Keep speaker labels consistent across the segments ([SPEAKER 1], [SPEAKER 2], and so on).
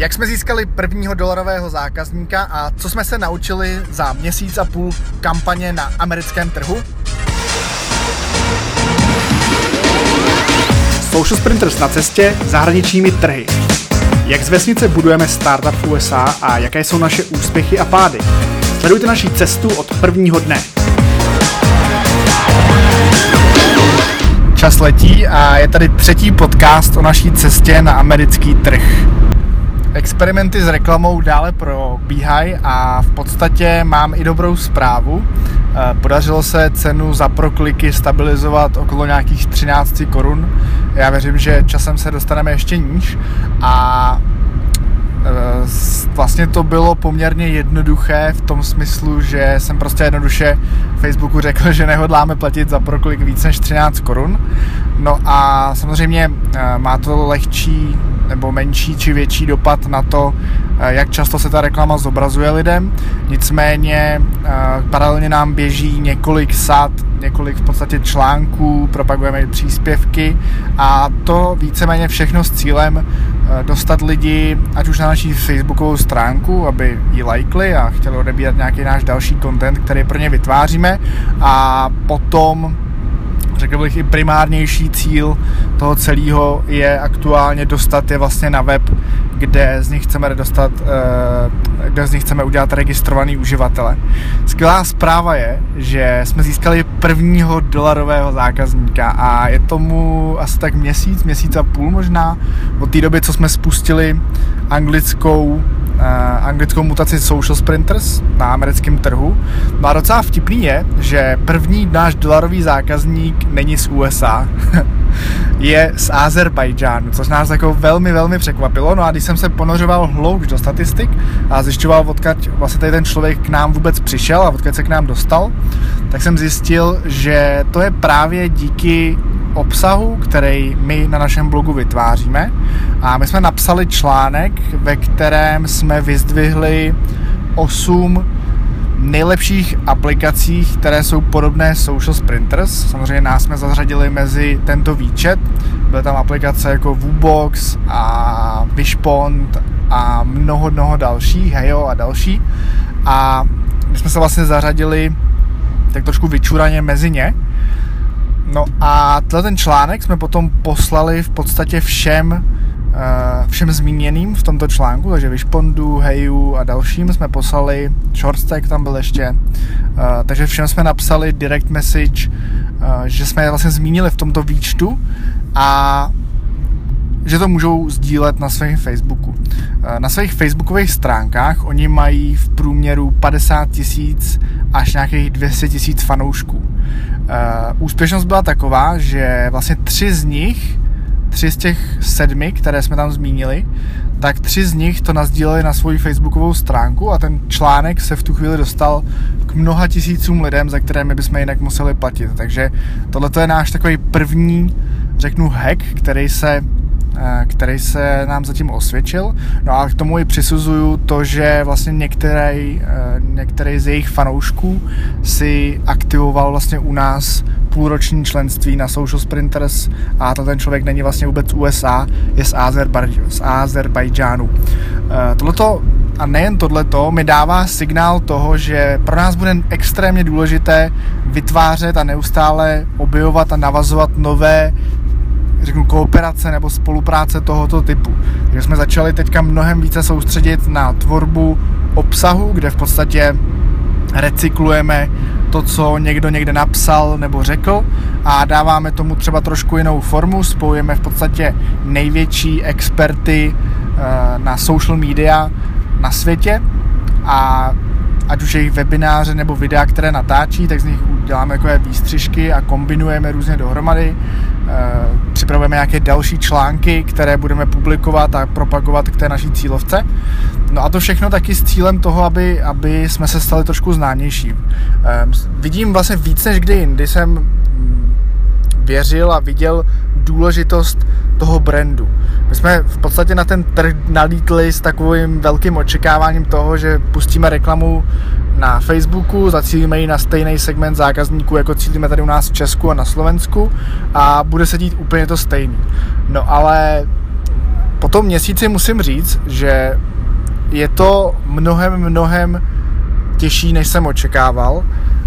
[SPEAKER 1] Jak jsme získali prvního dolarového zákazníka a co jsme se naučili za měsíc a půl kampaně na americkém trhu? Social Sprinters na cestě zahraničními trhy. Jak z vesnice budujeme startup v USA a jaké jsou naše úspěchy a pády. Sledujte naši cestu od prvního dne. Čas letí a je tady třetí podcast o naší cestě na americký trh. Experimenty s reklamou dále probíhají a v podstatě mám i dobrou zprávu. Eh, podařilo se cenu za prokliky stabilizovat okolo nějakých 13 korun. Já věřím, že časem se dostaneme ještě níž a eh, vlastně to bylo poměrně jednoduché v tom smyslu, že jsem prostě jednoduše Facebooku řekl, že nehodláme platit za proklik víc než 13 korun. No a samozřejmě eh, má to lehčí nebo menší či větší dopad na to, eh, jak často se ta reklama zobrazuje lidem. Nicméně eh, paralelně nám běží několik sad, několik v podstatě článků, propagujeme příspěvky a to víceméně všechno s cílem dostat lidi, ať už na naší facebookovou stránku, aby ji lajkli a chtěli odebírat nějaký náš další content, který pro ně vytváříme a potom řekl bych i primárnější cíl toho celého je aktuálně dostat je vlastně na web, kde z nich chceme dostat, eh, kde z nich chceme udělat registrovaný uživatele. Skvělá zpráva je, že jsme získali prvního dolarového zákazníka a je tomu asi tak měsíc, měsíc a půl možná od té doby, co jsme spustili anglickou anglickou mutaci Social Sprinters na americkém trhu. No a docela vtipný je, že první náš dolarový zákazník není z USA, je z Azerbajdžánu, což nás jako velmi, velmi překvapilo. No a když jsem se ponořoval hloubš do statistik a zjišťoval, odkud vlastně tady ten člověk k nám vůbec přišel a odkud se k nám dostal, tak jsem zjistil, že to je právě díky obsahu, který my na našem blogu vytváříme. A my jsme napsali článek, ve kterém jsme vyzdvihli 8 nejlepších aplikacích, které jsou podobné Social Sprinters. Samozřejmě nás jsme zařadili mezi tento výčet. Byly tam aplikace jako Vubox a Wishpond a mnoho, mnoho dalších, Hejo a další. A my jsme se vlastně zařadili tak trošku vyčuraně mezi ně. No a tenhle ten článek jsme potom poslali v podstatě všem eh, všem zmíněným v tomto článku, takže Vyšpondu, Heju a dalším jsme poslali, Shortstack tam byl ještě, eh, takže všem jsme napsali direct message, eh, že jsme je vlastně zmínili v tomto výčtu a že to můžou sdílet na svém Facebooku. Na svých facebookových stránkách oni mají v průměru 50 tisíc až nějakých 200 tisíc fanoušků. Uh, úspěšnost byla taková, že vlastně tři z nich, tři z těch sedmi, které jsme tam zmínili, tak tři z nich to nazdíleli na svoji facebookovou stránku a ten článek se v tu chvíli dostal k mnoha tisícům lidem, za které my bychom jinak museli platit. Takže tohle je náš takový první, řeknu, hack, který se Eh, který se nám zatím osvědčil. No a k tomu i přisuzuju to, že vlastně některý, eh, některý z jejich fanoušků si aktivoval vlastně u nás půlroční členství na Social Sprinters a to ten člověk není vlastně vůbec USA, je z, Azerbaj- z Azerbajdžánu. Eh, tohleto a nejen tohleto mi dává signál toho, že pro nás bude extrémně důležité vytvářet a neustále objevovat a navazovat nové řeknu, kooperace nebo spolupráce tohoto typu. Takže jsme začali teďka mnohem více soustředit na tvorbu obsahu, kde v podstatě recyklujeme to, co někdo někde napsal nebo řekl a dáváme tomu třeba trošku jinou formu, spojujeme v podstatě největší experty eh, na social media na světě a ať už jejich webináře nebo videa, které natáčí, tak z nich děláme takové výstřižky a kombinujeme různě dohromady. Eh, připravujeme nějaké další články, které budeme publikovat a propagovat k té naší cílovce. No a to všechno taky s cílem toho, aby, aby jsme se stali trošku známější. Ehm, vidím vlastně víc než kdy jindy jsem věřil a viděl důležitost toho brandu. My jsme v podstatě na ten trh nalítli s takovým velkým očekáváním toho, že pustíme reklamu na Facebooku, zacílíme ji na stejný segment zákazníků, jako cílíme tady u nás v Česku a na Slovensku a bude se dít úplně to stejný. No ale po tom měsíci musím říct, že je to mnohem, mnohem těžší, než jsem očekával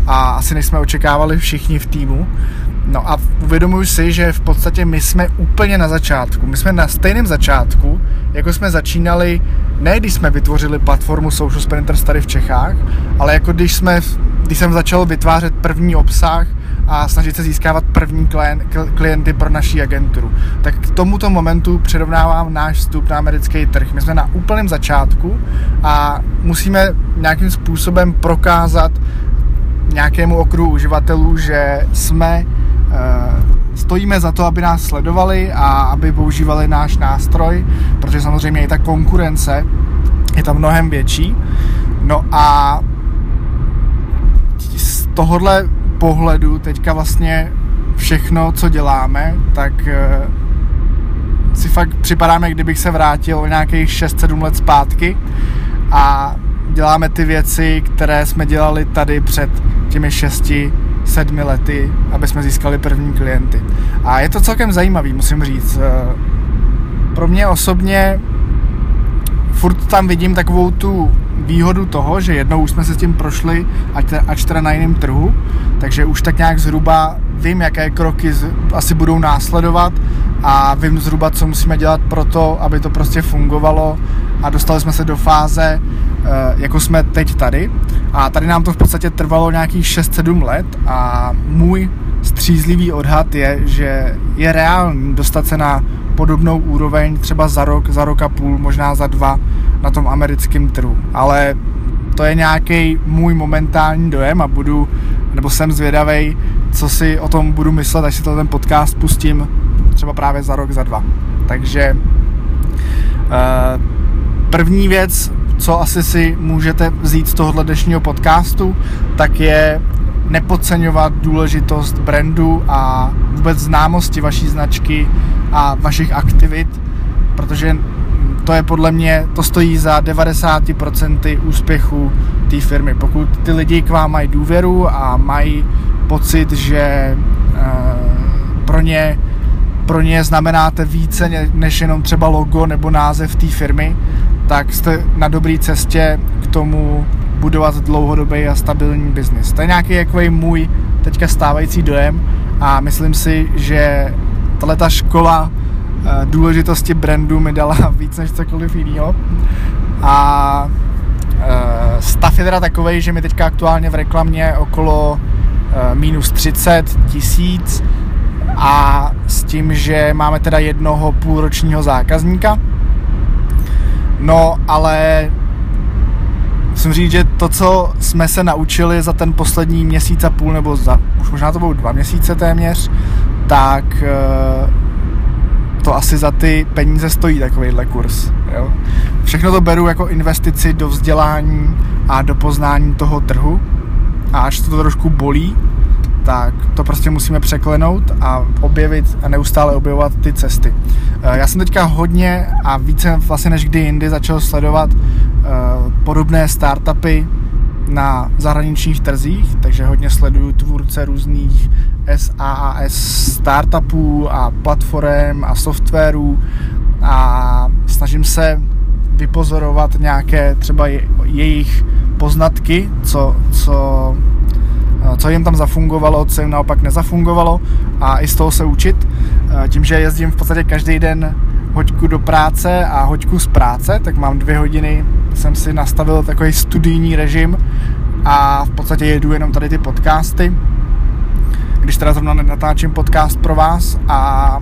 [SPEAKER 1] a asi než jsme očekávali všichni v týmu. No a uvědomuji si, že v podstatě my jsme úplně na začátku. My jsme na stejném začátku, jako jsme začínali, ne když jsme vytvořili platformu Social Sprinters tady v Čechách, ale jako když, jsme, když jsem začal vytvářet první obsah a snažit se získávat první klienty pro naší agenturu. Tak k tomuto momentu přirovnávám náš vstup na americký trh. My jsme na úplném začátku a musíme nějakým způsobem prokázat nějakému okruhu uživatelů, že jsme stojíme za to, aby nás sledovali a aby používali náš nástroj, protože samozřejmě i ta konkurence je tam mnohem větší. No a z tohohle pohledu teďka vlastně všechno, co děláme, tak eh, si fakt připadáme, kdybych se vrátil o nějakých 6-7 let zpátky a děláme ty věci, které jsme dělali tady před těmi 6 sedmi lety, aby jsme získali první klienty. A je to celkem zajímavý, musím říct. Eh, pro mě osobně furt tam vidím takovou tu výhodu toho, že jednou už jsme se s tím prošli, ať, teda na jiném trhu, takže už tak nějak zhruba vím, jaké kroky asi budou následovat a vím zhruba, co musíme dělat pro to, aby to prostě fungovalo a dostali jsme se do fáze, jako jsme teď tady. A tady nám to v podstatě trvalo nějakých 6-7 let a můj střízlivý odhad je, že je reálný dostat se na podobnou úroveň třeba za rok, za rok a půl, možná za dva na tom americkém trhu. Ale to je nějaký můj momentální dojem a budu, nebo jsem zvědavý, co si o tom budu myslet, až si to ten podcast pustím třeba právě za rok, za dva. Takže uh, první věc, co asi si můžete vzít z tohohle dnešního podcastu, tak je nepodceňovat důležitost brandu a vůbec známosti vaší značky a vašich aktivit, protože to je podle mě, to stojí za 90% úspěchu té firmy. Pokud ty lidi k vám mají důvěru a mají pocit, že uh, pro ně pro ně znamenáte více než jenom třeba logo nebo název té firmy, tak jste na dobré cestě k tomu budovat dlouhodobý a stabilní biznis. To je nějaký jako můj teďka stávající dojem a myslím si, že tahle ta škola eh, důležitosti brandu mi dala víc než cokoliv jiného. A eh, stav je teda takový, že mi teďka aktuálně v reklamě okolo eh, minus 30 tisíc a s tím, že máme teda jednoho půlročního zákazníka. No, ale musím říct, že to, co jsme se naučili za ten poslední měsíc a půl, nebo za, už možná to budou dva měsíce téměř, tak eh, to asi za ty peníze stojí takovýhle kurz. Jo? Všechno to beru jako investici do vzdělání a do poznání toho trhu a až to trošku bolí, tak to prostě musíme překlenout a objevit a neustále objevovat ty cesty. Eh, já jsem teďka hodně a více vlastně než kdy jindy začal sledovat eh, podobné startupy na zahraničních trzích, takže hodně sleduju tvůrce různých SaaS startupů a platform a softwarů a snažím se vypozorovat nějaké třeba jejich poznatky, co, co co jim tam zafungovalo, co jim naopak nezafungovalo a i z toho se učit. Tím, že jezdím v podstatě každý den hoďku do práce a hoďku z práce, tak mám dvě hodiny, jsem si nastavil takový studijní režim a v podstatě jedu jenom tady ty podcasty, když teda zrovna natáčím podcast pro vás a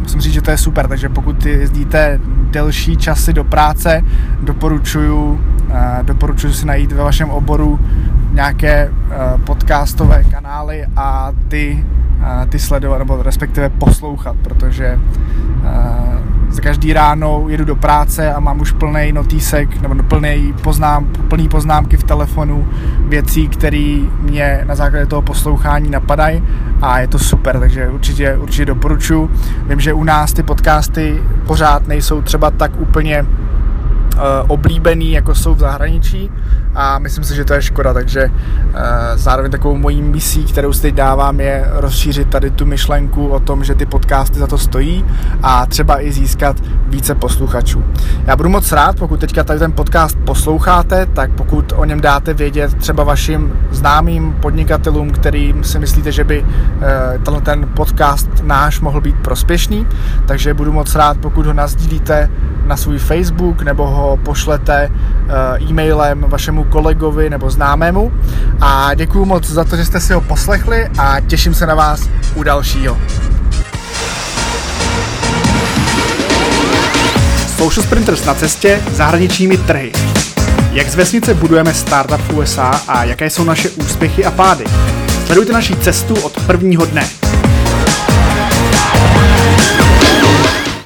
[SPEAKER 1] musím říct, že to je super, takže pokud jezdíte delší časy do práce, doporučuju, doporučuju si najít ve vašem oboru nějaké eh, podcastové kanály a ty, eh, ty sledovat, nebo respektive poslouchat, protože eh, za každý ráno jedu do práce a mám už plný notísek nebo plný poznám, plný poznámky v telefonu věcí, které mě na základě toho poslouchání napadají a je to super, takže určitě, určitě doporučuji. Vím, že u nás ty podcasty pořád nejsou třeba tak úplně oblíbený, jako jsou v zahraničí, a myslím si, že to je škoda, takže uh, zároveň takovou mojí misí, kterou si teď dávám, je rozšířit tady tu myšlenku o tom, že ty podcasty za to stojí a třeba i získat více posluchačů. Já budu moc rád, pokud teďka tady ten podcast posloucháte, tak pokud o něm dáte vědět třeba vašim známým podnikatelům, kterým si myslíte, že by uh, ten podcast náš mohl být prospěšný, takže budu moc rád, pokud ho nazdílíte na svůj Facebook nebo ho pošlete e-mailem vašemu kolegovi nebo známému. A děkuji moc za to, že jste si ho poslechli a těším se na vás u dalšího. Social Sprinters na cestě zahraničními trhy. Jak z vesnice budujeme startup v USA a jaké jsou naše úspěchy a pády. Sledujte naši cestu od prvního dne.